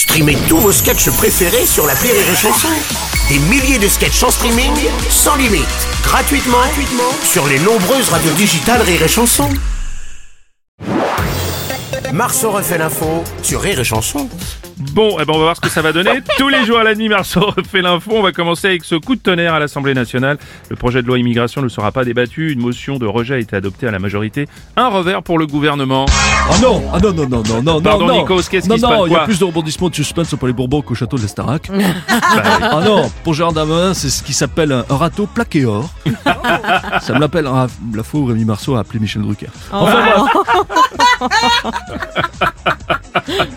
Streamez tous vos sketchs préférés sur la Rire et Chanson. Des milliers de sketchs en streaming, sans limite, gratuitement, gratuitement sur les nombreuses radios digitales Rire et Chanson. Marceau refait l'info sur Rire et Chanson. Bon, eh ben on va voir ce que ça va donner. Tous les jours à la nuit, Marceau refait l'info. On va commencer avec ce coup de tonnerre à l'Assemblée nationale. Le projet de loi immigration ne sera pas débattu. Une motion de rejet a été adoptée à la majorité. Un revers pour le gouvernement. Ah non, ah non, non, non, non, non, Pardon, non, non. Nikos, qu'est-ce non, qui se non, passe, il y a plus de rebondissements de suspense pour les Bourbons qu'au château de l'Estarac. ah non, pour Gérard Darmanin, c'est ce qui s'appelle un râteau plaqué or. Ça me l'appelle ah, la fois où Rémi Marceau a appelé Michel Drucker. Enfin bref.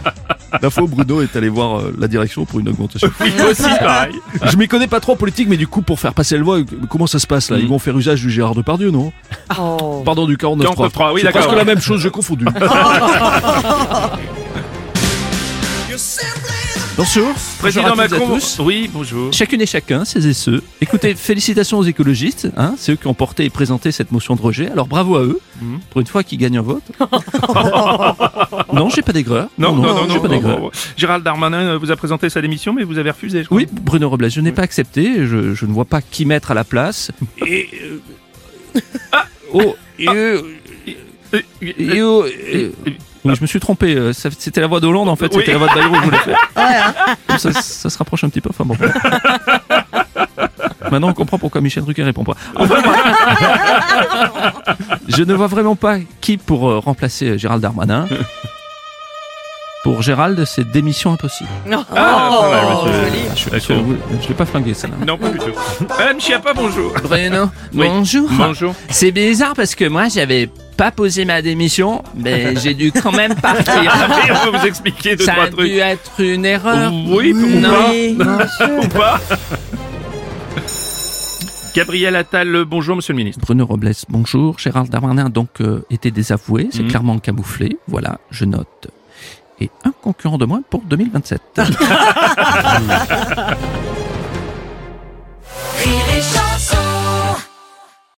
La fois où Bruno est allé voir euh, la direction pour une augmentation. Oui, aussi pareil. Je m'y connais pas trop en politique, mais du coup, pour faire passer la loi, comment ça se passe là? Ils vont faire usage du Gérard Depardieu, non? Pardon, du 49.3. 49.3, oui, C'est d'accord. presque la même chose, j'ai confondu. Bonjour. Président Bonjour à toutes et à Macron. tous. Oui, bonjour. Chacune et chacun, ces et ceux. Écoutez, félicitations aux écologistes, hein, c'est eux qui ont porté et présenté cette motion de rejet. Alors bravo à eux, Mhm. pour une fois qu'ils gagnent un vote. Non, j'ai pas d'aigreur. Non, non, non, non. pas d'aigreur. Gérald Darmanin euh, vous a présenté sa démission, mais vous avez refusé. je crois. Oui, Bruno Robles, je n'ai pas accepté, je, je ne vois pas qui mettre à la place. Et. euh, oh, et, euh, Euh, et, euh, euh, oui, je me suis trompé, c'était la voix d'Hollande en fait, Oui. c'était la voix de Bayrou que je voulais faire. Comme ça, ça se rapproche un petit peu, enfin bon. Maintenant, on comprend pourquoi Michel Drucker répond pas. Enfin, je ne vois vraiment pas qui pour remplacer Gérald Darmanin. Pour Gérald, c'est démission impossible. Ah, pas mal, monsieur. Je D'accord. ne l'ai pas flingué, ça. là. Non, pas du tout. Madame Chiappa, bonjour. Bruno, Oui. bonjour. Bonjour. C'est bizarre parce que moi j'avais pas posé ma démission, mais j'ai dû quand même partir. Et on va vous expliquer deux, Ça trois a trucs. dû être une erreur. Oui, ou Non. pas. Ou pas. Gabriel Attal, bonjour, monsieur le ministre. Bruno Robles, bonjour. Gérald Darmanin a donc euh, été désavoué, c'est Mhm. clairement camouflé. Voilà, je note et un concurrent de moins pour 2027.